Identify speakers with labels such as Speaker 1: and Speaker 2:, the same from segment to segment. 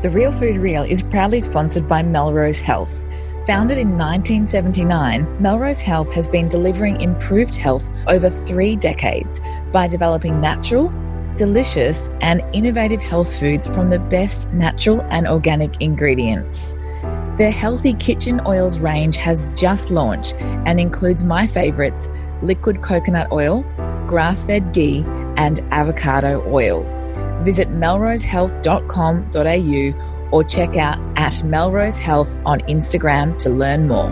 Speaker 1: The Real Food Reel is proudly sponsored by Melrose Health. Founded in 1979, Melrose Health has been delivering improved health over three decades by developing natural, delicious, and innovative health foods from the best natural and organic ingredients. Their Healthy Kitchen Oils range has just launched and includes my favourites liquid coconut oil, grass fed ghee, and avocado oil. Visit melrosehealth.com.au or check out at Melrose Health on Instagram to learn more.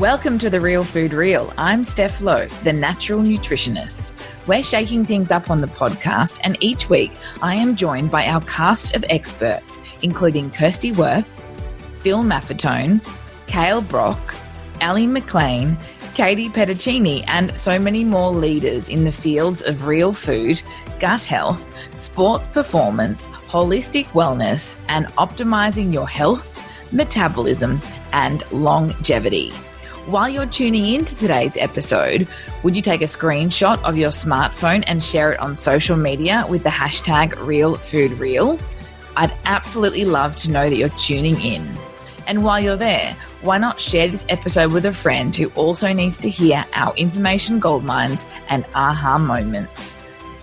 Speaker 1: Welcome to the Real Food Reel. I'm Steph Lowe, the natural nutritionist. We're shaking things up on the podcast, and each week I am joined by our cast of experts, including Kirsty Wirth, Phil Maffetone, Kale Brock, Ali McLean, Katie Petticini, and so many more leaders in the fields of real food, gut health, sports performance, holistic wellness, and optimizing your health, metabolism, and longevity. While you're tuning in to today's episode, would you take a screenshot of your smartphone and share it on social media with the hashtag RealFoodReel? I'd absolutely love to know that you're tuning in. And while you're there, why not share this episode with a friend who also needs to hear our information goldmines and aha moments?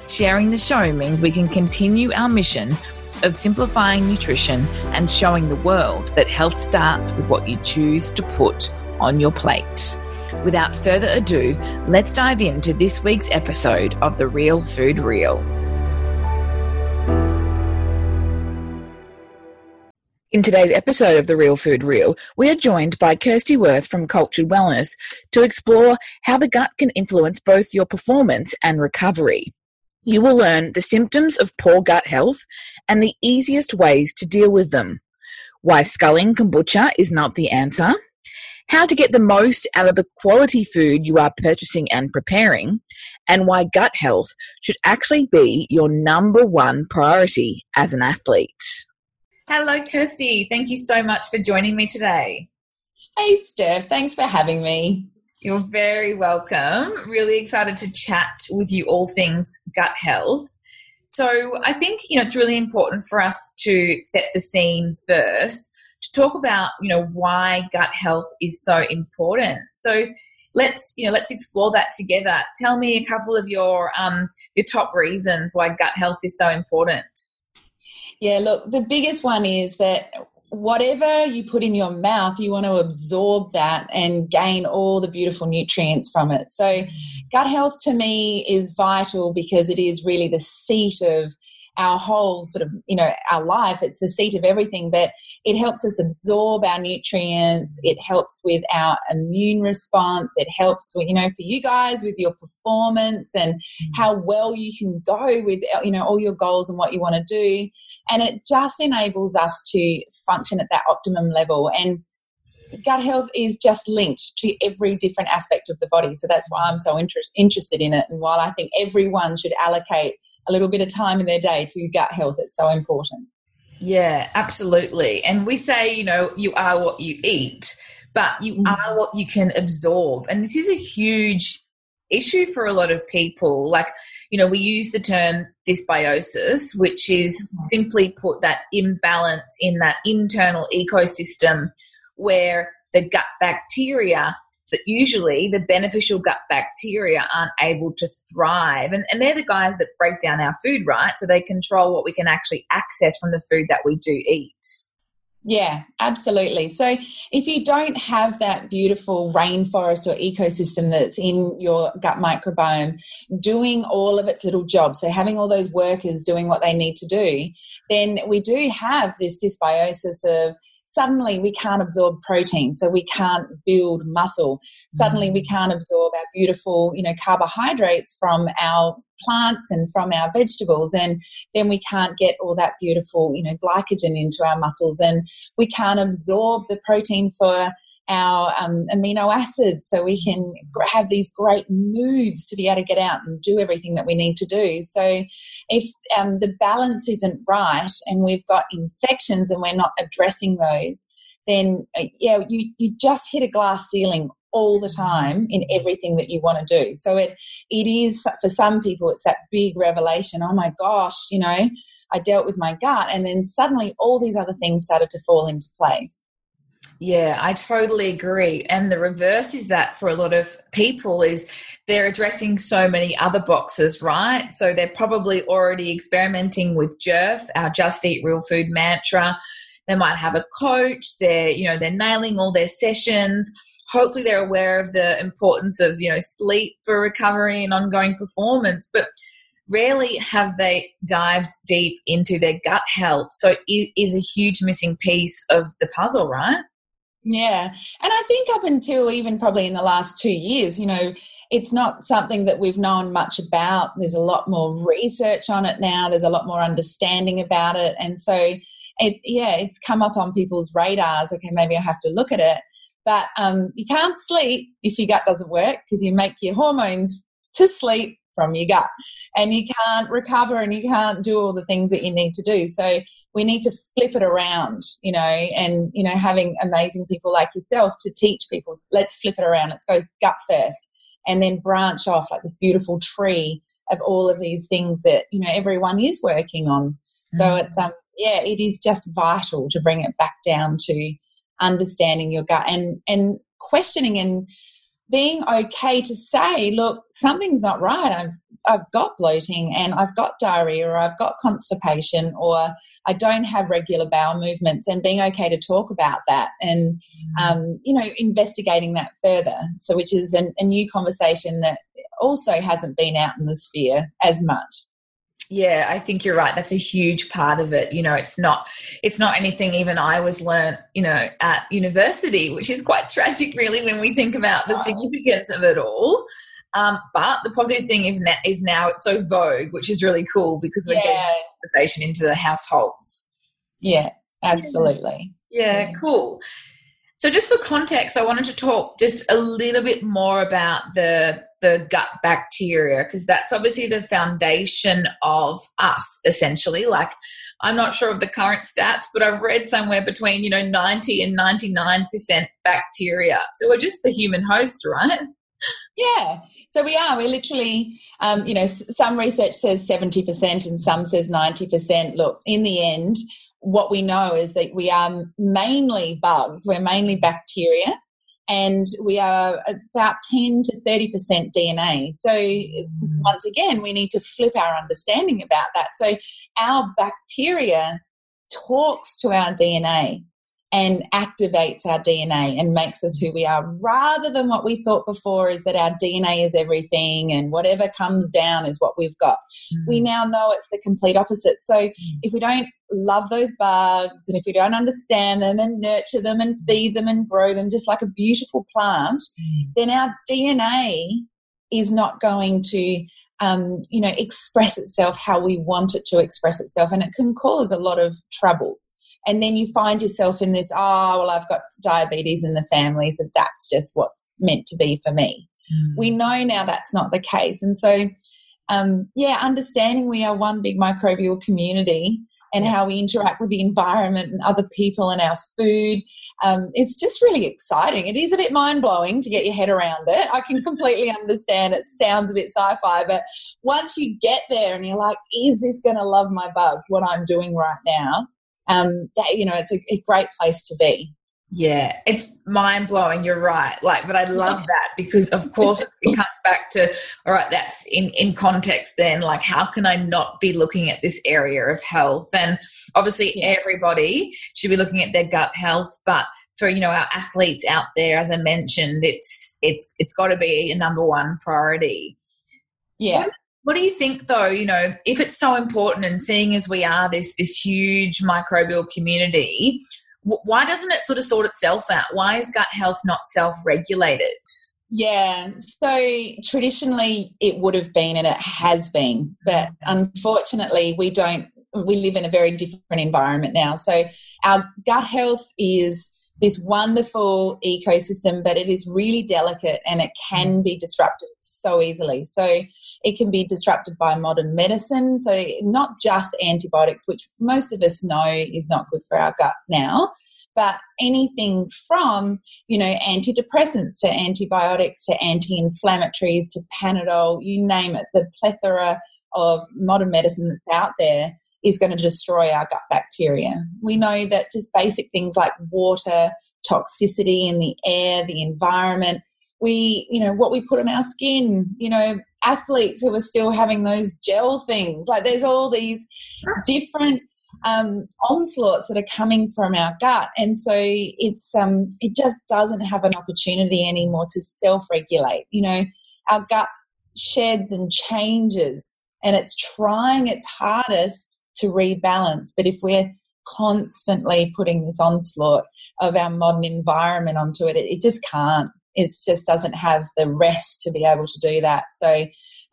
Speaker 1: Sharing the show means we can continue our mission of simplifying nutrition and showing the world that health starts with what you choose to put on your plate. Without further ado, let's dive into this week's episode of The Real Food Reel. In today's episode of The Real Food Reel, we are joined by Kirsty Wirth from Kultured Wellness to explore how the gut can influence both your performance and recovery. You will learn the symptoms of poor gut health and the easiest ways to deal with them. Why sculling kombucha is not the answer, how to get the most out of the quality food you are purchasing and preparing, and why gut health should actually be your number one priority as an athlete. Hello, Kirsty. Thank you so much for joining me today.
Speaker 2: Hey, Steph. Thanks for having me.
Speaker 1: You're very welcome. Really excited to chat with you all things gut health. So, I think you know it's really important for us to set the scene first to talk about you know why gut health is so important. So let's you know let's explore that together. Tell me a couple of your um, your top reasons why gut health is so important.
Speaker 2: Yeah, look, the biggest one is that whatever you put in your mouth, you want to absorb that and gain all the beautiful nutrients from it. So, mm. gut health to me is vital because it is really the seat of our whole sort of you know our life. It's the seat of everything but it helps us absorb our nutrients. It helps with our immune response. It helps you know for you guys with your performance and mm-hmm. how well you can go with you know all your goals and what you want to do. And it just enables us to function at that optimum level. And gut health is just linked to every different aspect of the body. So that's why i'm so interest, interested in it and while i think everyone should allocate a little bit of time in their day to gut health. It's so important.
Speaker 1: Yeah, absolutely. And we say, you know, you are what you eat, but you mm-hmm. are what you can absorb. And this is a huge issue for a lot of people. Like, you know, we use the term dysbiosis, which is mm-hmm. simply put that imbalance in that internal ecosystem where the gut bacteria that usually the beneficial gut bacteria aren't able to thrive. And, and they're the guys that break down our food, right? So they control what we can actually access from the food that we do eat.
Speaker 2: Yeah, absolutely. So if you don't have that beautiful rainforest or ecosystem that's in your gut microbiome doing all of its little jobs, so having all those workers doing what they need to do, then we do have this dysbiosis of suddenly we can't absorb protein so we can't build muscle suddenly we mm. can't absorb our beautiful you know carbohydrates from our plants and from our vegetables and then we can't get all that beautiful you know glycogen into our muscles and we can't absorb the protein for our um, amino acids so we can have these great moods to be able to get out and do everything that we need to do. So, if um, the balance isn't right and we've got infections and we're not addressing those, then uh, yeah, you, you just hit a glass ceiling all the time in everything that you want to do. So it it is for some people it's that big revelation. Oh my gosh, you know, I dealt with my gut and then suddenly all these other things started to fall into place.
Speaker 1: Yeah, I totally agree. And the reverse is that for a lot of people is they're addressing so many other boxes, right? So they're probably already experimenting with JERF, our Just Eat Real Food mantra. They might have a coach. They're, you know, they're nailing all their sessions. Hopefully they're aware of the importance of, you know, sleep for recovery and ongoing performance. But rarely have they dived deep into their gut health. So it is a huge missing piece of the puzzle, right?
Speaker 2: Yeah. And I think up until even probably in the last two years, you know, it's not something that we've known much about. There's a lot more research on it now, there's a lot more understanding about it. And so, it, yeah, it's come up on people's radars. Okay, maybe I have to look at it. But um, you can't sleep if your gut doesn't work because you make your hormones to sleep from your gut and you can't recover and you can't do all the things that you need to do. So we need to flip it around, you know, and, you know, having amazing people like yourself to teach people, let's flip it around. Let's go gut first and then branch off like this beautiful tree of all of these things that, you know, everyone is working on. Mm-hmm. So mm. it's, um, yeah, it is just vital to bring it back down to understanding your gut and, and questioning and being okay to say, look, something's not right. I've I've got bloating and I've got diarrhea or I've got constipation or I don't have regular bowel movements and being okay to talk about that and mm. um, you know investigating that further. So which is an, a new conversation that also hasn't been out in the sphere as much.
Speaker 1: Yeah i think you're right. That's a huge part of it. You know it's not it's not anything even i was learned you know at university which is quite tragic really when we think about the significance of it all um, but the positive thing is, is now it's so vogue, which is really cool because we're yeah. getting conversation into the households.
Speaker 2: Yeah, absolutely.
Speaker 1: Yeah, yeah, cool. So, just for context, I wanted to talk just a little bit more about the the gut bacteria because that's obviously the foundation of us essentially like i'm not sure of the current stats but i've read somewhere between you know 90 and 99% bacteria so we're just the human host right
Speaker 2: yeah, so we are. We're literally, um, you know, some research says 70% and some says 90%. Look, in the end, what we know is that we are mainly bugs, we're mainly bacteria, and we are about 10 to 30% DNA. So, once again, we need to flip our understanding about that. So, our bacteria talks to our DNA and activates our DNA and makes us who we are, rather than what we thought before is that our DNA is everything and whatever comes down is what we've got. Mm. We now know it's the complete opposite. So mm. if we don't love those bugs and if we don't understand them and nurture them and feed them and grow them just like a beautiful plant, mm. then our DNA is not going to um, you know express itself how we want it to express itself and it can cause a lot of troubles and then you find yourself in this oh well i've got diabetes in the family so that's just what's meant to be for me mm. we know now that's not the case and so um, yeah understanding we are one big microbial community and how we interact with the environment and other people and our food. Um, it's just really exciting. It is a bit mind blowing to get your head around it. I can completely understand it sounds a bit sci fi, but once you get there and you're like, is this going to love my bugs, what I'm doing right now? Um, that you know it's a, a great place to be.
Speaker 1: Yeah, it's mind blowing. You're right. Like, but I love that because, of course, it comes back to all right. That's in in context. Then, like, how can I not be looking at this area of health? And obviously, yeah. everybody should be looking at their gut health. But for you know our athletes out there, as I mentioned, it's it's it's got to be a number one priority.
Speaker 2: Yeah.
Speaker 1: What do you think, though? You know, if it's so important, and seeing as we are this this huge microbial community, why doesn't it sort of sort itself out? Why is gut health not self regulated?
Speaker 2: Yeah, so traditionally it would have been and it has been, but mm-hmm. unfortunately we don't, we live in a very different environment now. So our gut health is this wonderful ecosystem, but it is really delicate and it can mm. be disrupted so easily. So it can be disrupted by modern medicine. So not just antibiotics, which most of us know is not good for our gut now, but anything from you know antidepressants to antibiotics to anti-inflammatories to panadol you name it the plethora of modern medicine that's out there is going to destroy our gut bacteria. We know that just basic things like water toxicity in the air the environment we you know what we put on our skin you know athletes who are still having those gel things. Like there's all these different um, onslaughts that are coming from our gut, and so it's um, it just doesn't have an opportunity anymore to self-regulate. You know, our gut sheds and changes, and it's trying its hardest to rebalance. But if we're constantly putting this onslaught of our modern environment onto it, it, it just can't. It just doesn't have the rest to be able to do that. So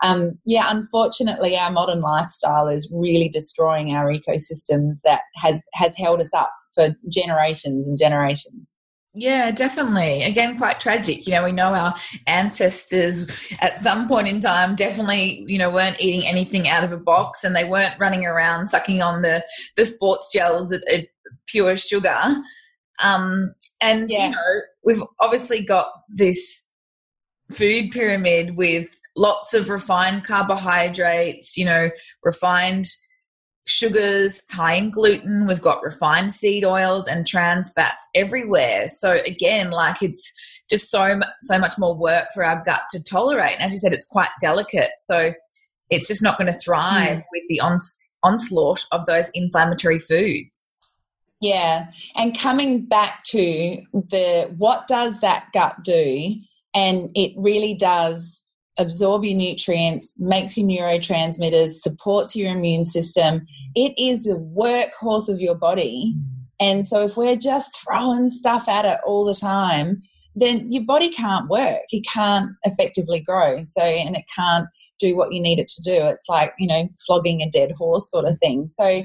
Speaker 2: um, yeah, unfortunately, our modern lifestyle is really destroying our ecosystems that has has held us up for generations and generations.
Speaker 1: Yeah, definitely. Again, quite tragic. You know, we know our ancestors at some point in time definitely, you know, weren't eating anything out of a box and they weren't running around sucking on the, the sports gels that are pure sugar. Um, and, yeah. you know, we've obviously got this food pyramid with lots of refined carbohydrates, you know, refined sugars, high in gluten. We've got refined seed oils and trans fats everywhere. So again, like it's just so so much more work for our gut to tolerate. And as you said, it's quite delicate, so it's just not going to thrive mm. with the ons- onslaught of those inflammatory foods.
Speaker 2: Yeah, and coming back to the what does that gut do? And it really does absorb your nutrients, makes your neurotransmitters, supports your immune system. It is the workhorse of your body. And so if we're just throwing stuff at it all the time, then your body can't work. It can't effectively grow. So, and it can't do what you need it to do. It's like, you know, flogging a dead horse sort of thing. So,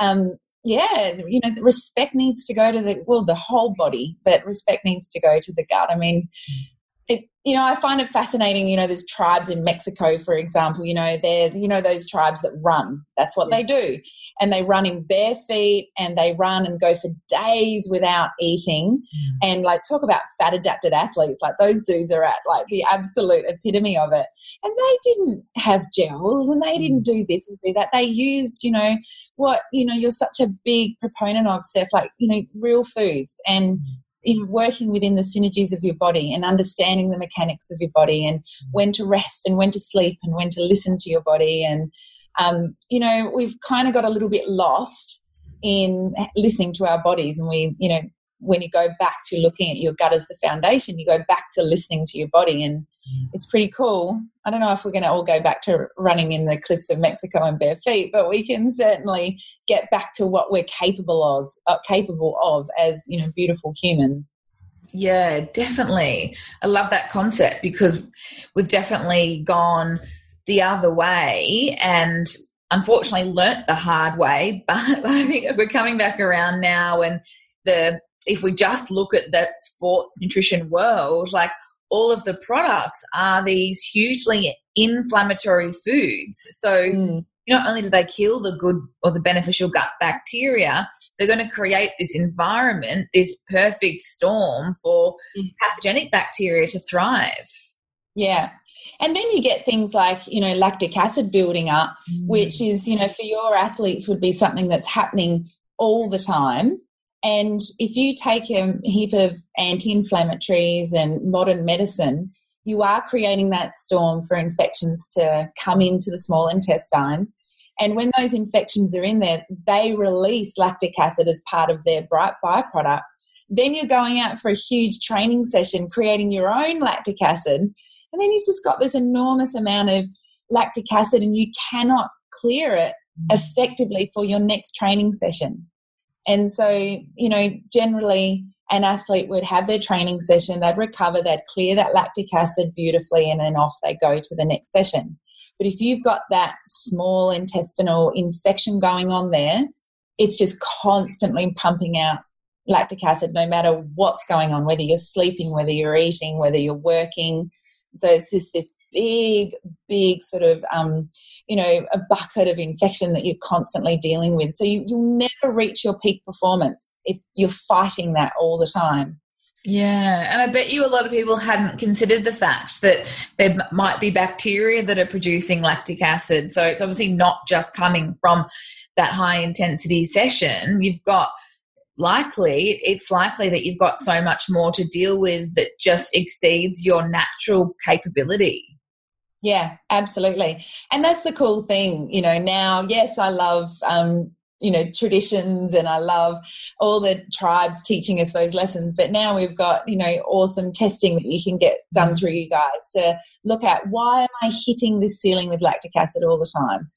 Speaker 2: um, yeah, you know, respect needs to go to the, well, the whole body, but respect needs to go to the gut. I mean, it, you know, I find it fascinating. You know, there's tribes in Mexico, for example. You know, they're you know those tribes that run. That's what yeah. they do, and they run in bare feet, and they run and go for days without eating. Mm. And like, talk about fat adapted athletes. Like those dudes are at like the absolute epitome of it. And they didn't have gels, and they didn't mm. do this and do that. They used, you know, what you know. You're such a big proponent of, Steph. Like you know, real foods and you know working within the synergies of your body and understanding the mechanics of your body and mm. when to rest and when to sleep and when to listen to your body and um, you know we've kind of got a little bit lost in listening to our bodies and we you know when you go back to looking at your gut as the foundation you go back to listening to your body and mm. it's pretty cool i don't know if we're going to all go back to running in the cliffs of mexico in bare feet but we can certainly get back to what we're capable of uh, capable of as you know beautiful humans
Speaker 1: yeah, definitely. I love that concept because we've definitely gone the other way and unfortunately learnt the hard way. But I think we're coming back around now and the if we just look at that sports nutrition world, like all of the products are these hugely inflammatory foods. So mm not only do they kill the good or the beneficial gut bacteria, they're going to create this environment, this perfect storm for mm. pathogenic bacteria to thrive.
Speaker 2: Yeah. And then you get things like, you know, lactic acid building up, mm. which is, you know, for your athletes would be something that's happening all the time. And if you take a heap of anti inflammatories and modern medicine, you are creating that storm for infections to come into the small intestine and when those infections are in there, they release lactic acid as part of their bright byproduct. Then you're going out for a huge training session, creating your own lactic acid. And then you've just got this enormous amount of lactic acid, and you cannot clear it effectively for your next training session. And so, you know, generally an athlete would have their training session, they'd recover, they'd clear that lactic acid beautifully, and then off they go to the next session. But if you've got that small intestinal infection going on there, it's just constantly pumping out lactic acid no matter what's going on, whether you're sleeping, whether you're eating, whether you're working. So it's this, this big, big sort of, um, you know, a bucket of infection that you're constantly dealing with. So you, you'll never reach your peak performance if you're fighting that all the time.
Speaker 1: Yeah, and I bet you a lot of people hadn't considered the fact that there might be bacteria that are producing lactic acid. So it's obviously not just coming from that high intensity session. You've got likely, it's likely that you've got so much more to deal with that just exceeds your natural capability.
Speaker 2: Yeah, absolutely. And that's the cool thing, you know, now, yes, I love um, you know traditions and i love all the tribes teaching us those lessons but now we've got you know awesome testing that you can get done mm-hmm. through you guys to look at why am i hitting this ceiling with lactic acid all the time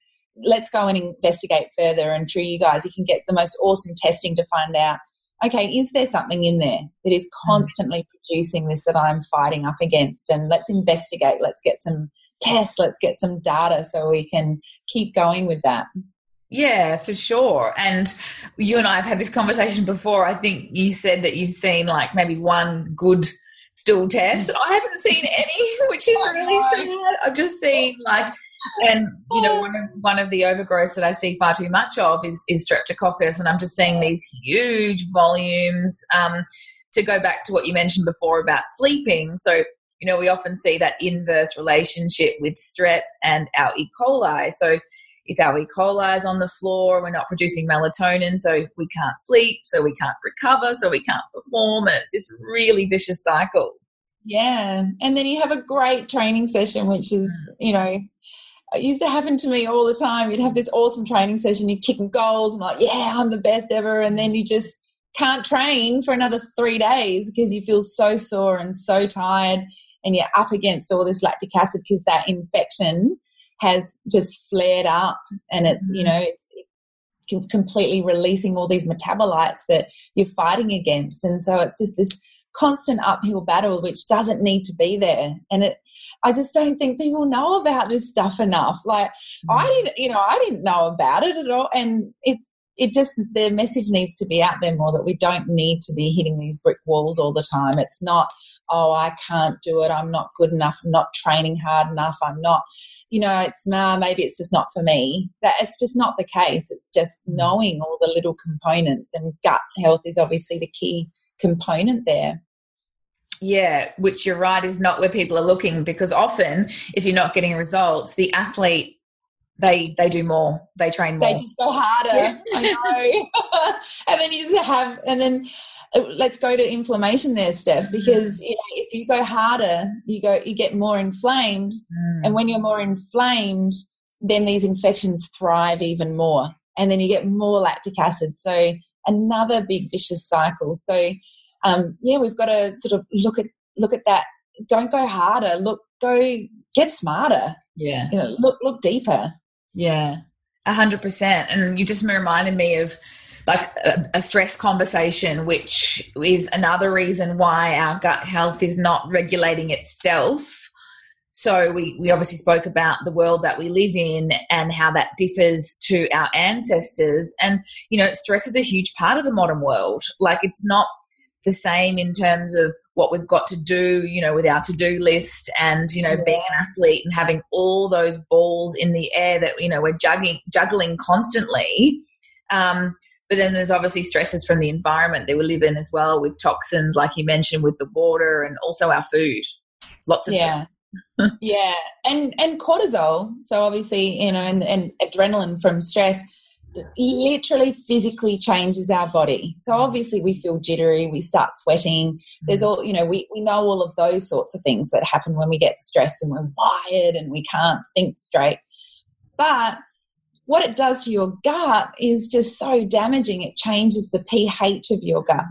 Speaker 2: let's go and investigate further and through you guys you can get the most awesome testing to find out okay is there something in there that is mm-hmm. constantly producing this that i'm fighting up against and let's investigate let's get some tests let's get some data so we can keep going with that
Speaker 1: yeah, for sure. And you and I have had this conversation before. I think you said that you've seen like maybe one good stool test. I haven't seen any, which is really sad. I've just seen like, and you know, one of, one of the overgrowths that I see far too much of is, is streptococcus, and I'm just seeing these huge volumes. Um, to go back to what you mentioned before about sleeping, so you know, we often see that inverse relationship with strep and our E. coli. So if our E. coli is on the floor, we're not producing melatonin, so we can't sleep, so we can't recover, so we can't perform, and it's this really vicious cycle.
Speaker 2: Yeah, and then you have a great training session, which is, mm. you know, it used to happen to me all the time. You'd have this awesome training session, you're kicking goals, and like, yeah, I'm the best ever, and then you just can't train for another three days because you feel so sore and so tired, and you're up against all this lactic acid because that infection has just flared up and it's you mm-hmm. know it's completely releasing all these metabolites that you're fighting against and so it's just this constant uphill battle which doesn't need to be there and it i just don't think people know about this stuff enough like i mm-hmm. didn't you know i didn't know about it at all and it it just the message needs to be out there more that we don't need to be hitting these brick walls all the time it's not oh i can't do it i'm not good enough i'm not training hard enough i'm not you know, it's nah, maybe it's just not for me. That it's just not the case. It's just mm. knowing all the little components, and gut health is obviously the key component there.
Speaker 1: Yeah, which you're right is not where people are looking because often if you're not getting results, the athlete they they do more, they train more.
Speaker 2: They just go harder. Yeah. I know. and then you have and then let's go to inflammation there, Steph, because you know if you go harder, you go you get more inflamed, mm. and when you're more inflamed, then these infections thrive even more, and then you get more lactic acid. So another big vicious cycle. So um, yeah, we've got to sort of look at look at that. Don't go harder. Look, go get smarter.
Speaker 1: Yeah,
Speaker 2: you know, look look deeper.
Speaker 1: Yeah, a hundred percent. And you just reminded me of like a, a, stress conversation, which is another reason why our gut health is not regulating itself. So we, we obviously spoke about the world that we live in and how that differs to our ancestors. And, you know, stress is a huge part of the modern world. Like it's not the same in terms of what we've got to do, you know, with our to-do list and, you know, yeah. being an athlete and having all those balls in the air that, you know, we're juggling juggling constantly. Um, but then there's obviously stresses from the environment that we live in as well, with toxins, like you mentioned, with the water and also our food. Lots of
Speaker 2: yeah. yeah, and and cortisol. So obviously, you know, and, and adrenaline from stress literally physically changes our body. So obviously we feel jittery, we start sweating. There's mm. all, you know, we, we know all of those sorts of things that happen when we get stressed and we're wired and we can't think straight. But what it does to your gut is just so damaging. It changes the pH of your gut.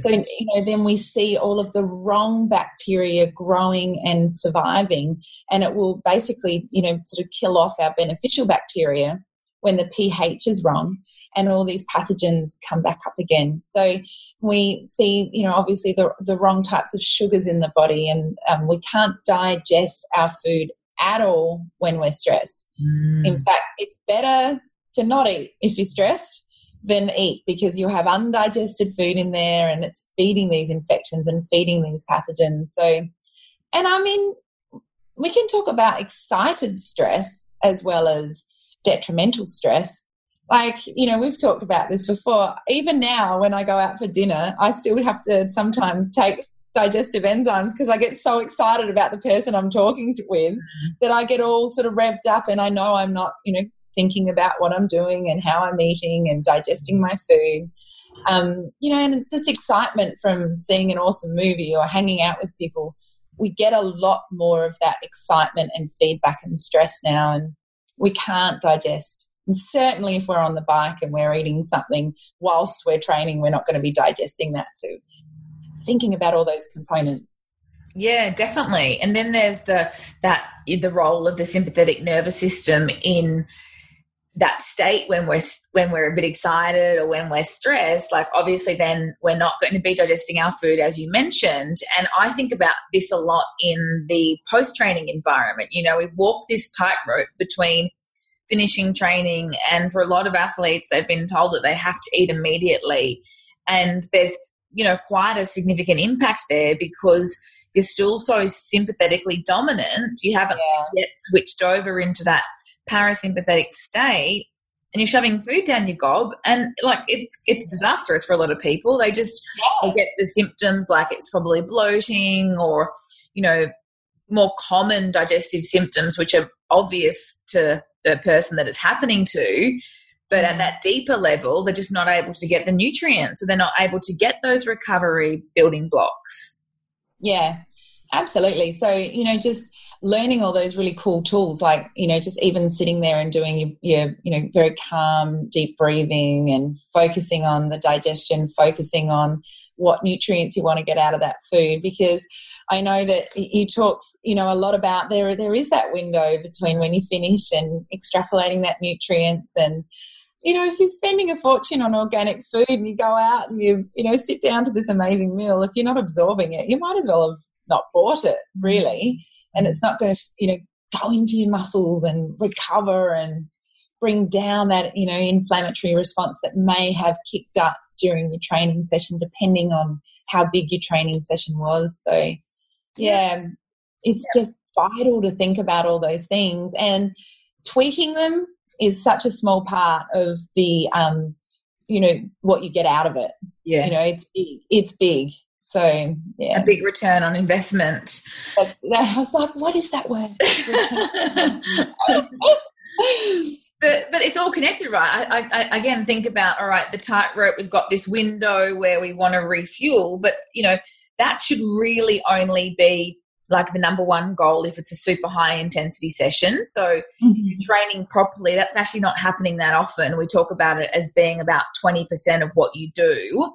Speaker 2: So, you know, then we see all of the wrong bacteria growing and surviving, and it will basically, you know, sort of kill off our beneficial bacteria when the pH is wrong and all these pathogens come back up again. So we see, you know, obviously the, the wrong types of sugars in the body, and um, we can't digest our food at all when we're stressed. Mm. In fact, it's better to not eat if you're stressed than eat because you have undigested food in there and it's feeding these infections and feeding these pathogens. So, and I mean, we can talk about excited stress as well as detrimental stress. Like, you know, we've talked about this before. Even now, when I go out for dinner, I still have to sometimes take digestive enzymes because I get so excited about the person I'm talking to, with mm-hmm. that I get all sort of revved up and I know I'm not, you know, thinking about what I'm doing and how I'm eating and digesting my food. Um, you know, and just excitement from seeing an awesome movie or hanging out with people. We get a lot more of that excitement and feedback and stress now, and we can't digest. And certainly, if we're on the bike and we're eating something whilst we're training, we're not going to be digesting that. So, thinking about all those components.
Speaker 1: Yeah, definitely. And then there's the that the role of the sympathetic nervous system in that state when we're when we're a bit excited or when we're stressed like obviously then we're not going to be digesting our food as you mentioned. And i think about this a lot in the post training environment. You know we walk this tightrope between finishing training and for a lot of athletes they've been told that they have to eat immediately. And there's you know quite a significant impact there because you're still so sympathetically dominant you haven't yeah. yet switched over into that parasympathetic state and you're shoving food down your gob and like it's it's disastrous for a lot of people they just yeah. they get the symptoms like it's probably bloating or you know more common digestive symptoms which are obvious to the person that it's happening to but mm. at that deeper level they're just not able to get the nutrients so they're not able to get those recovery building blocks
Speaker 2: yeah absolutely so you know just learning all those really cool tools like you know just even sitting there and doing your, your, you know very calm deep breathing and focusing on the digestion focusing on what nutrients you want to get out of that food because I know that you talk, you know, a lot about there. There is that window between when you finish and extrapolating that nutrients, and you know, if you're spending a fortune on organic food and you go out and you, you know, sit down to this amazing meal, if you're not absorbing it, you might as well have not bought it, really and it's not going to you know go into your muscles and recover and bring down that you know inflammatory response that may have kicked up during your training session depending on how big your training session was. So yeah. it's yeah. just vital to think about all those things. And tweaking them is such a small part of the um you know what you get out of it. Yeah. You know it's big it's big so yeah,
Speaker 1: a big return on investment.
Speaker 2: But I was like, what is that word?
Speaker 1: but but it's all connected, right? I, I, I again think about all right, the tightrope. We've got this window where we want to refuel, but you know that should really only be like the number one goal if it's a super high intensity session. So mm-hmm. training properly, that's actually not happening that often. We talk about it as being about 20% of what you do.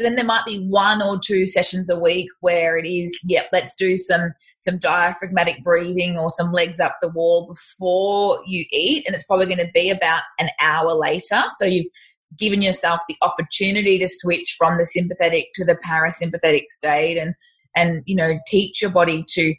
Speaker 1: So then there might be one or two sessions a week where it is, yep, let's do some some diaphragmatic breathing or some legs up the wall before you eat, and it's probably going to be about an hour later. So you've given yourself the opportunity to switch from the sympathetic to the parasympathetic state and and you know teach your body to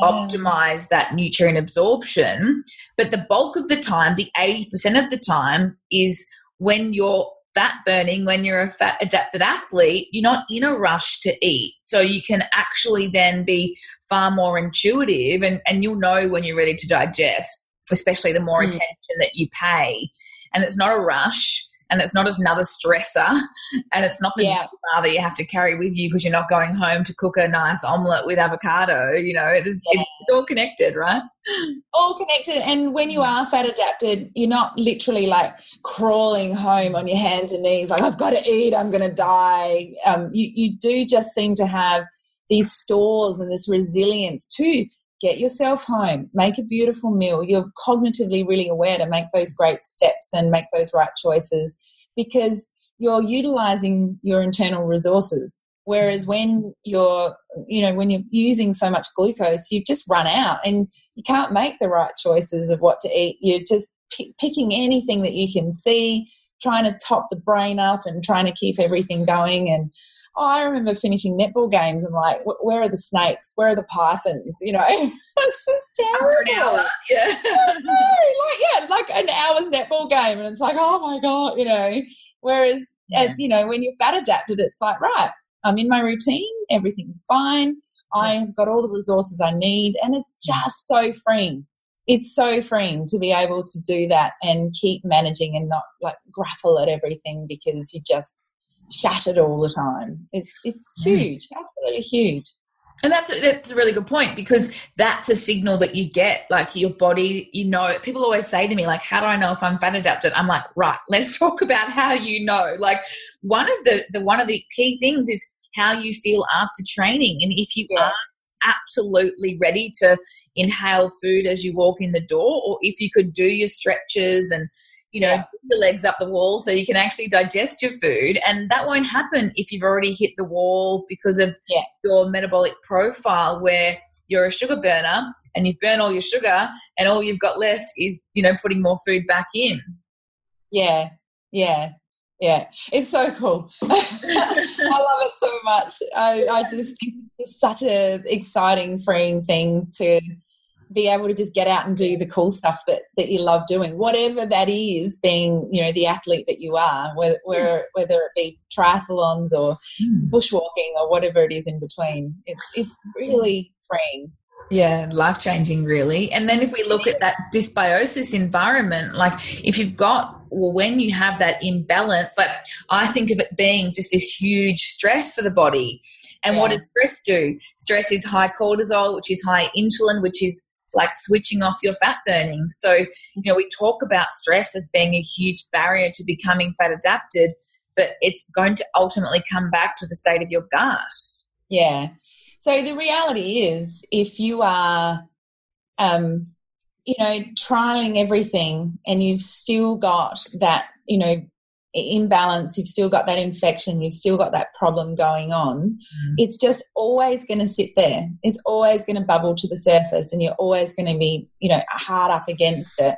Speaker 1: optimize that nutrient absorption. But the bulk of the time the 80% of the time is when you're fat burning when you're a fat adapted athlete, you're not in a rush to eat. So you can actually then be far more intuitive and, and you'll know when you're ready to digest, especially the more mm. attention that you pay. And it's not a rush and it's not another stressor and it's not the yeah. that you have to carry with you because you're not going home to cook a nice omelette with avocado you know it's, yeah. it's all connected right
Speaker 2: all connected and when you are fat adapted you're not literally like crawling home on your hands and knees like i've got to eat i'm going to die um, you, you do just seem to have these stores and this resilience to get yourself home, make a beautiful meal. You're cognitively really aware to make those great steps and make those right choices because you're utilizing your internal resources. Whereas when you're, you know, when you're using so much glucose, you've just run out and you can't make the right choices of what to eat. You're just p- picking anything that you can see, trying to top the brain up and trying to keep everything going. And oh, I remember finishing netball games and like, where are the snakes? Where are the pythons? You know, it's just terrible.
Speaker 1: Yeah.
Speaker 2: like, yeah, like an hour's netball game. And it's like, oh my God, you know. Whereas, uh, yeah. you know, when you're fat adapted, it's like, right, I'm in my routine, everything's fine. I've got all the resources I need, and it's just so freeing. It's so freeing to be able to do that and keep managing and not like grapple at everything because you just shattered all the time. It's it's huge, absolutely huge.
Speaker 1: And that's that's a really good point because that's a signal that you get, like your body. You know, people always say to me, like, "How do I know if I'm fat adapted?" I'm like, "Right, let's talk about how you know." Like, one of the the one of the key things is how you feel after training, and if you yeah. aren't absolutely ready to inhale food as you walk in the door, or if you could do your stretches and you know, yeah. your legs up the wall so you can actually digest your food. And that won't happen if you've already hit the wall because of yeah. your metabolic profile where you're a sugar burner and you've burned all your sugar and all you've got left is, you know, putting more food back in.
Speaker 2: Yeah, yeah, yeah. It's so cool. I love it so much. I, I just think it's such an exciting, freeing thing to be able to just get out and do the cool stuff that, that you love doing, whatever that is, being, you know, the athlete that you are, whether, whether, whether it be triathlons or mm. bushwalking or whatever it is in between. It's, it's really freeing.
Speaker 1: Yeah, life changing, really. And then if we look at that dysbiosis environment, like if you've got, well, when you have that imbalance, like I think of it being just this huge stress for the body. And yeah. what does stress do? Stress is high cortisol, which is high insulin, which is like switching off your fat burning. So, you know, we talk about stress as being a huge barrier to becoming fat adapted, but it's going to ultimately come back to the state of your gut.
Speaker 2: Yeah. So the reality is, if you are, um, you know, trialing everything and you've still got that, you know, imbalance, you've still got that infection, you've still got that problem going on, mm. it's just always going to sit there. It's always going to bubble to the surface and you're always going to be, you know, hard up against it.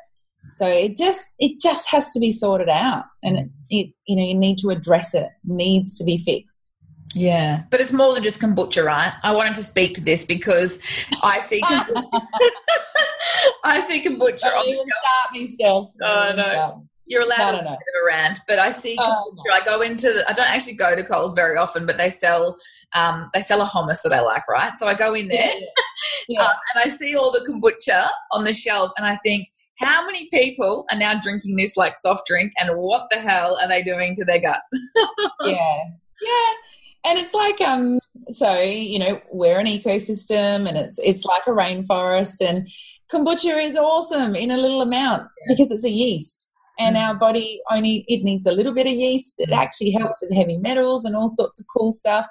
Speaker 2: So it just it just has to be sorted out and it, it you know you need to address it, needs to be fixed.
Speaker 1: Yeah, but it's more than just kombucha, right? I wanted to speak to this because I see kombucha, I see kombucha
Speaker 2: Don't on even the shelf. Start me, Steph.
Speaker 1: Oh no. You're allowed no, no, no. a bit of a rant, but I see. Oh, I go into. The, I don't actually go to Coles very often, but they sell. Um, they sell a hummus that I like, right? So I go in there, yeah, yeah. um, and I see all the kombucha on the shelf, and I think, how many people are now drinking this like soft drink, and what the hell are they doing to their gut?
Speaker 2: yeah, yeah, and it's like um. So you know, we're an ecosystem, and it's it's like a rainforest, and kombucha is awesome in a little amount yeah. because it's a yeast and mm. our body only it needs a little bit of yeast. It mm. actually helps with heavy metals and all sorts of cool stuff.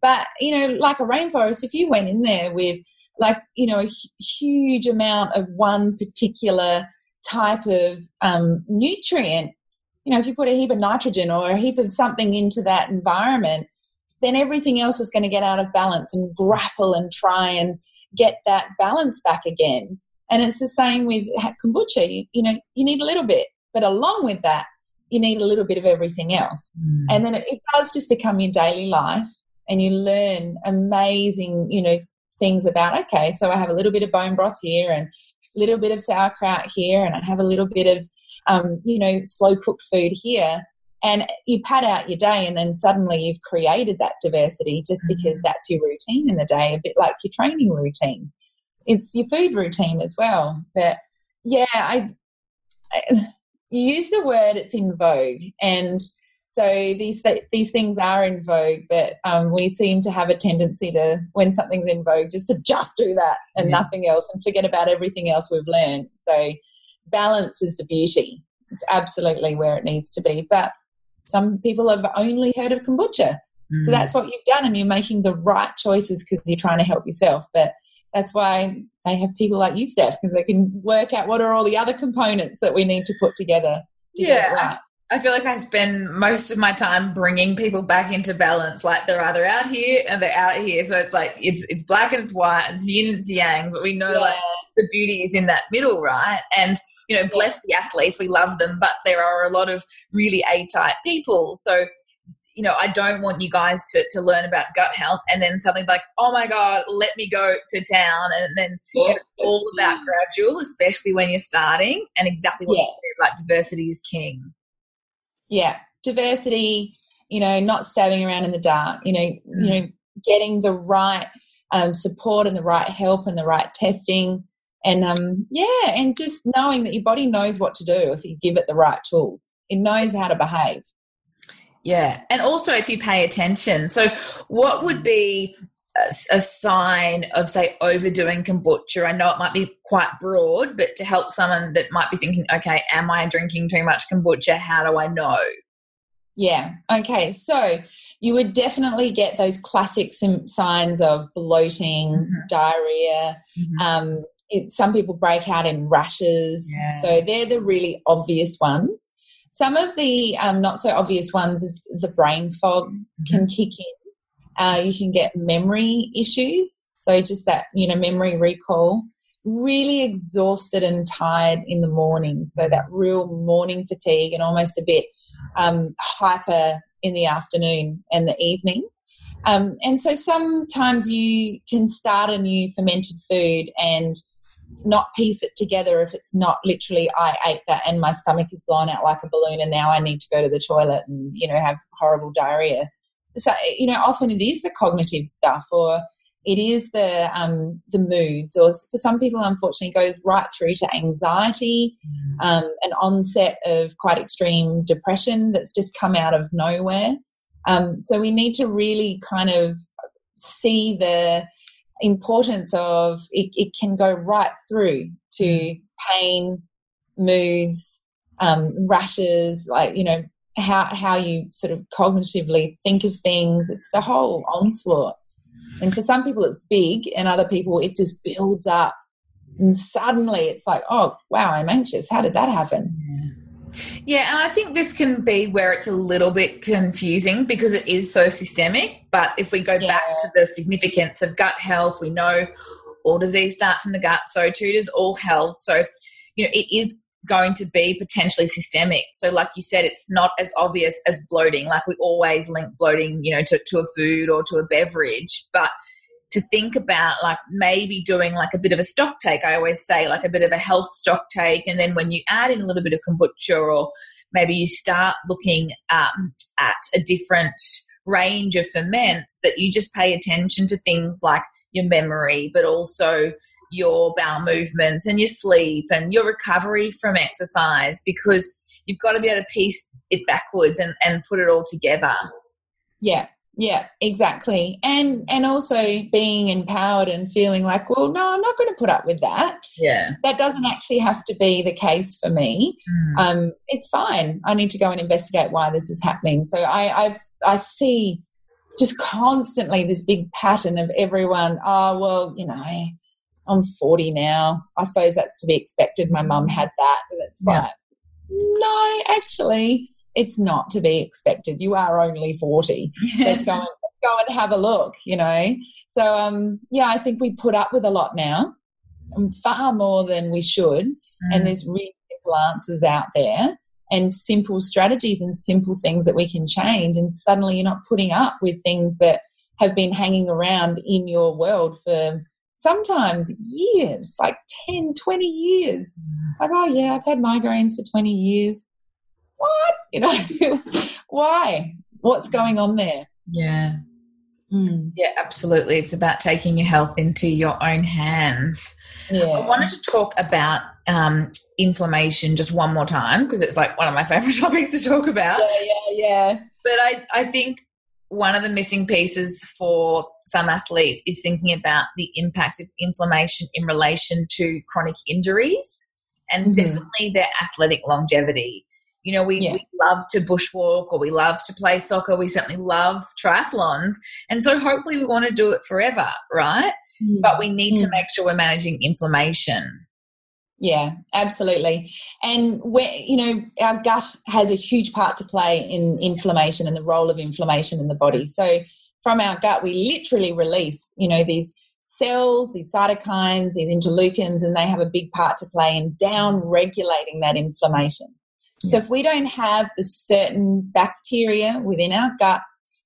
Speaker 2: But you know like a rainforest if you went in there with like you know a huge amount of one particular type of um, nutrient you know if you put a heap of nitrogen or a heap of something into that environment then everything else is going to get out of balance and grapple and try and get that balance back again. And it's the same with kombucha. You, you know you need a little bit but along with that, you need a little bit of everything else. Mm. And then it, it does just become your daily life and you learn amazing, you know, things about, okay, so I have a little bit of bone broth here and a little bit of sauerkraut here and I have a little bit of, um, you know, slow cooked food here. And you pad out your day, and then suddenly you've created that diversity just because mm. that's your routine in the day, a bit like your training routine. It's your food routine as well. But yeah, I, I you use the word it's in vogue. And so these these things are in vogue but um, we seem to have a tendency to when something's in vogue just to just do that and yeah. nothing else and forget about everything else we've learned. So balance is the beauty. It's absolutely where it needs to be. But some people have only heard of kombucha. Mm. so that's what you've done and you're making the right choices because you're trying to help yourself. But that's why they have people like you, Steph, because they can work out what are all the other components that we need to put together to yeah. get right.
Speaker 1: I feel like I spend most of my time bringing people back into balance. Like they're either out here and they're out here. So it's like it's it's black and it's white, it's yin and it's yang. But we know yeah. like the beauty is in that middle, right? And you know, bless the athletes, we love them, but there are a lot of really A type people. So you know, I don't want you guys to, to learn about gut health and then something like, oh my God, let me go to town. And then yeah. it's all about gradual, especially when you're starting and exactly what yeah. you said, like diversity is king.
Speaker 2: Yeah. Diversity, you know, not stabbing around in the dark, you know, mm. you know, getting the right um, support and the right help and the right testing. And um, yeah, and just knowing that your body knows what to do if you give it the right tools, it knows how to behave.
Speaker 1: Yeah. And also, if you pay attention. So, what would be a, a, sign of, say, overdoing kombucha? I know it might be quite broad, but to help someone that might be thinking, okay, am I drinking too much kombucha? How do I know?
Speaker 2: Yeah. Okay. So you would definitely get those classic signs of bloating, mm-hmm. diarrhea. Mm-hmm. Um, it, some people break out in rashes. Yes. So they're the really obvious ones. Some of the um, not so obvious ones is the brain fog mm-hmm. can kick in. Uh, you can get memory issues. So just that, you know, memory recall. Really exhausted and tired in the morning. So that real morning fatigue and almost a bit um, hyper in the afternoon and the evening. Um, and so sometimes you can start a new fermented food and not piece it together if it's not literally I ate that and my stomach is blown out like a balloon and now I need to go to the toilet and you know have horrible diarrhea. So you know often it is the cognitive stuff or it is the um, the moods or for some people unfortunately goes right through to anxiety mm. um, an onset of quite extreme depression that's just come out of nowhere um, so we need to really kind of see the importance of it, it can go right through to mm. pain, moods, um, rashes, like, you know, how, how you sort of cognitively think of things. It's the whole onslaught. And for some people, it's big, and other people, it just builds up. And suddenly it's like, oh, wow, I'm anxious. How did that happen?
Speaker 1: Yeah, and I think this can be where it's a little bit confusing because it is so systemic. But if we go yeah. back to the significance of gut health, we know all disease starts in the gut, so too does all health. So, you know, it is going to be potentially systemic. So, like you said, it's not as obvious as bloating. Like we always link bloating, you know, to, to a food or to a beverage, but to think about like maybe doing like a bit of a stock take. I always say like a bit of a health stock take, and then when you add in a little bit of kombucha, or maybe you start looking um, at a different range of ferments, that you just pay attention to things like your memory, but also your bowel movements and your sleep and your recovery from exercise because you've got to be able to piece it backwards and, and put it all together.
Speaker 2: Yeah, yeah exactly. And and also being empowered and feeling like well no i'm not going to put up with that.
Speaker 1: Yeah.
Speaker 2: That doesn't actually have to be the case for me. Mm. um it's fine. I need to go and investigate why this is happening. So i i've i see just constantly this big pattern of everyone oh well you know i'm 40 now. I suppose that's to be expected. My mum had that. And it's yeah. like no actually it's not to be expected. You are only 40. Yeah. Let's go and go and have a look, you know. So um yeah, I think we put up with a lot now. Um, far more than we should. Mm. And there's really simple answers out there and simple strategies and simple things that we can change. And suddenly you're not putting up with things that have been hanging around in your world for sometimes years, like 10, 20 years. Mm. Like, oh, yeah, I've had migraines for 20 years what? You know, why? What's going on there?
Speaker 1: Yeah. Mm. Yeah, absolutely. It's about taking your health into your own hands. Yeah. I wanted to talk about um, inflammation just one more time because it's like one of my favorite topics to talk about.
Speaker 2: Yeah, yeah, yeah.
Speaker 1: But I, I think one of the missing pieces for some athletes is thinking about the impact of inflammation in relation to chronic injuries and mm-hmm. definitely their athletic longevity. You know, we, yeah. we love to bushwalk or we love to play soccer. We certainly love triathlons. And so hopefully we want to do it forever, right? Mm. But we need mm. to make sure we're managing inflammation.
Speaker 2: Yeah, absolutely. And where you know, our gut has a huge part to play in inflammation and the role of inflammation in the body. So from our gut, we literally release, you know, these cells, these cytokines, these interleukins, and they have a big part to play in down regulating that inflammation. So if we don't have the certain bacteria within our gut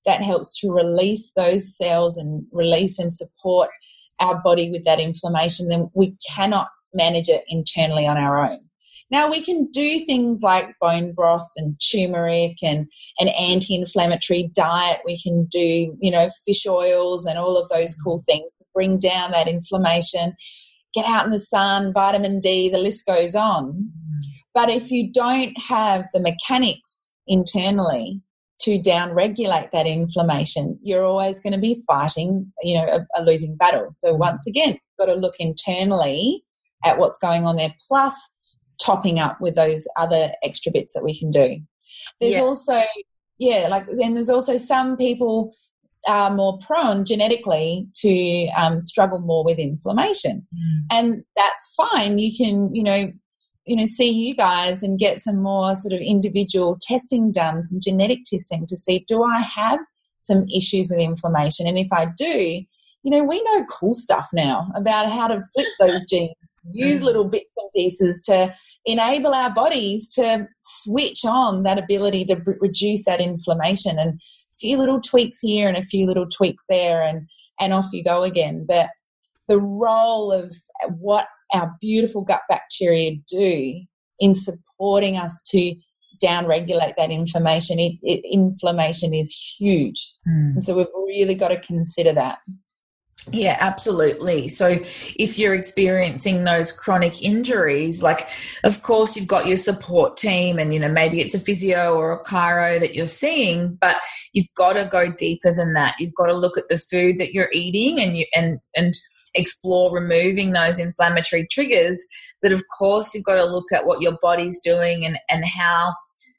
Speaker 2: that helps to release those cells and release and support our body with that inflammation, then we cannot manage it internally on our own. Now we can do things like bone broth and turmeric and an anti-inflammatory diet. We can do, you know, fish oils and all of those cool mm-hmm. things to bring down that inflammation. Get out in the sun, vitamin D, the list goes on. Mm-hmm. But if you don't have the mechanics internally to downregulate that inflammation, you're always going to be fighting, you know, a, a losing battle. So once again, got to look internally at what's going on there, plus topping up with those other extra bits that we can do. There's yeah. also, yeah, like then there's also some people are more prone genetically to um, struggle more with inflammation, mm. and that's fine. You can, you know, you know, see you guys and get some more sort of individual testing done, some genetic testing to see do I have some issues with inflammation, and if I do, you know, we know cool stuff now about how to flip those genes, use mm. little bits and pieces to enable our bodies to switch on that ability to b- reduce that inflammation. And a few little tweaks here and a few little tweaks there and and off you go again. But the role of what our beautiful gut bacteria do in supporting us to downregulate that inflammation it, it, inflammation is huge mm. and so we've really got to consider that
Speaker 1: yeah, absolutely. So if you're experiencing those chronic injuries, like of course you've got your support team and you know maybe it's a physio or a chiro that you're seeing, but you've got to go deeper than that. You've got to look at the food that you're eating and you and and explore removing those inflammatory triggers, but of course you've got to look at what your body's doing and and how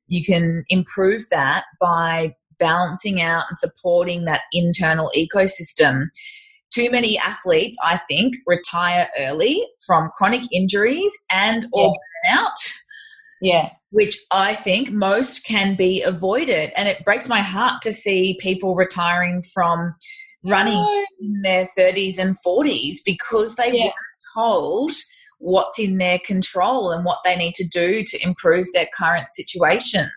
Speaker 1: you can improve that by balancing out and supporting that internal ecosystem too many athletes, I think, retire early from chronic injuries and or yeah. burnout.
Speaker 2: Yeah.
Speaker 1: Which I think most can be avoided. And it breaks my heart to see people retiring from running in their 30s and 40s because they yeah. weren't told what's in their control and what they need to do to improve their current situation.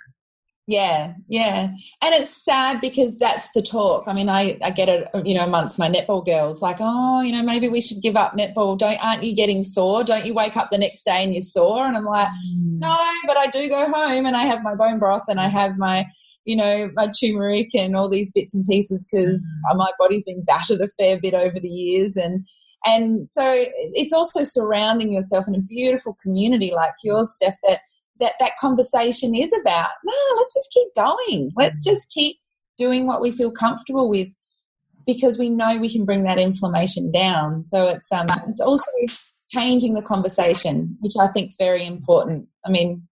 Speaker 2: Yeah, yeah. And it's sad because that's the talk. I mean, I, I get it, you know, amongst my netball girls, like, oh, you know, maybe we should give up netball. Don't aren't you getting sore? Don't you wake up the next day and you're sore? And I'm like, mm. no, but I do go home and I have my bone broth and I have my, you know, my turmeric and all these bits and pieces because mm. my body's been battered a fair bit over the years and and so it's also surrounding yourself in a beautiful community like yours, Steph, that that that conversation is about. No, let's just keep going. Let's mm. just keep doing what we feel comfortable with because we know we can bring that inflammation down. So it's um it's also changing the conversation, which I think is very important. I mean,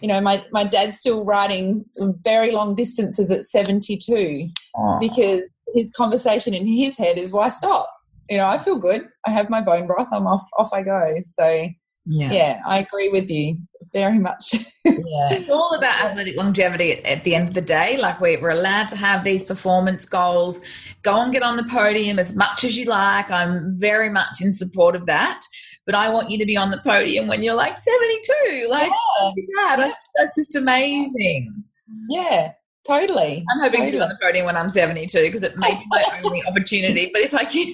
Speaker 2: you know, my, my dad's still riding very long distances at 72 oh. because his conversation in his head is why stop? You know, I feel good. I have my bone broth. I'm off, off I go. So yeah. yeah, I agree with you very much.
Speaker 1: yeah, it's all about athletic longevity at, at, the end of the day. Like we, we're allowed to have these performance goals. Go and get on the podium as much as you like. I'm very much in support of that. But I want you to be on the podium when you're like 72. Like, yeah. yeah. that's just amazing.
Speaker 2: Yeah, totally.
Speaker 1: I'm hoping
Speaker 2: totally.
Speaker 1: to be on the podium when I'm 72 because it may be my only opportunity. But if I can.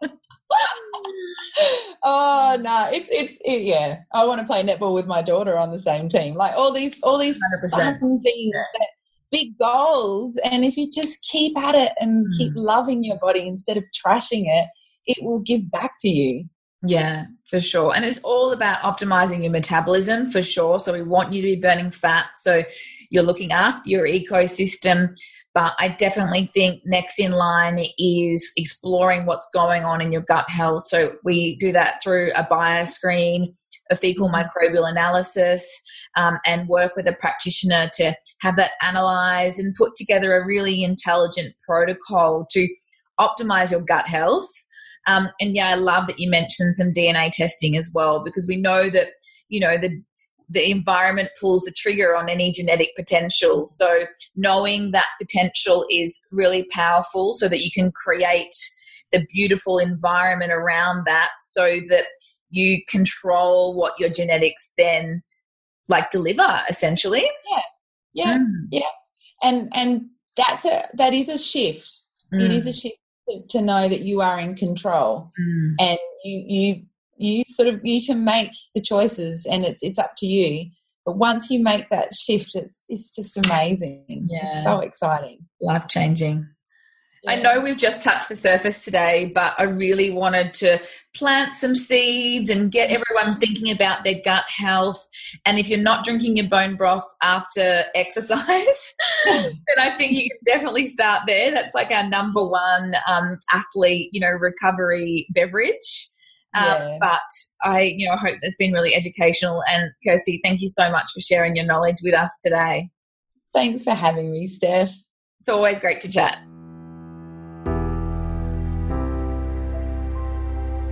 Speaker 2: oh no, it's it's it, yeah. I want to play netball with my daughter on the same team. Like all these all these 100%. fun things, yeah. that, big goals, and if you just keep at it and mm. keep loving your body instead of trashing it, it will give back to you.
Speaker 1: Yeah, for sure. And it's all about optimizing your metabolism for sure. So we want you to be burning fat. So you're looking after your ecosystem. But I definitely think next in line is exploring what's going on in your gut health. So we do that through a bio screen, a fecal mm-hmm. microbial analysis, um, and work with a practitioner to have that analyzed and put together a really intelligent protocol to optimize your gut health. Um, and yeah, I love that you mentioned some DNA testing as well because we know that you know the the environment pulls the trigger on any genetic potential. So, knowing that potential is really powerful so that you can create the beautiful environment around that so that you control what your genetics then like deliver essentially
Speaker 2: yeah yeah mm. yeah and and that's a that is a shift mm. it is a mm. shift to, know that you are in control. Mm. and you you you sort of you can make the choices and it's it's up to you. But once you make that shift it's it's just amazing. Yeah it's so exciting.
Speaker 1: Life changing I know we've just touched the surface today, but I really wanted to plant some seeds and get everyone thinking about their gut health. And if you're not drinking your bone broth after exercise, then I think you can definitely start there. That's like our number one um, athlete, you know, recovery beverage. Um, yeah. But I, you know, I hope it's been really educational. And Kirsty, thank you so much for sharing your knowledge with us today.
Speaker 2: Thanks for having me, Steph.
Speaker 1: It's always great to chat.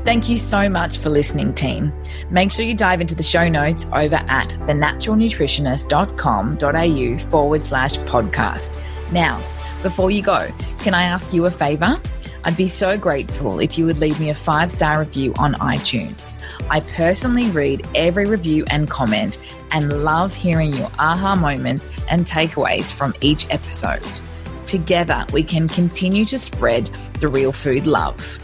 Speaker 1: Thank you so much for listening, team. Make sure you dive into the show notes over at thenaturalnutritionist.com.au forward slash podcast. Now, before you go, can I ask you a favor? I'd be so grateful if you would leave me a five star review on iTunes. I personally read every review and comment and love hearing your aha moments and takeaways from each episode. Together, we can continue to spread the real food love.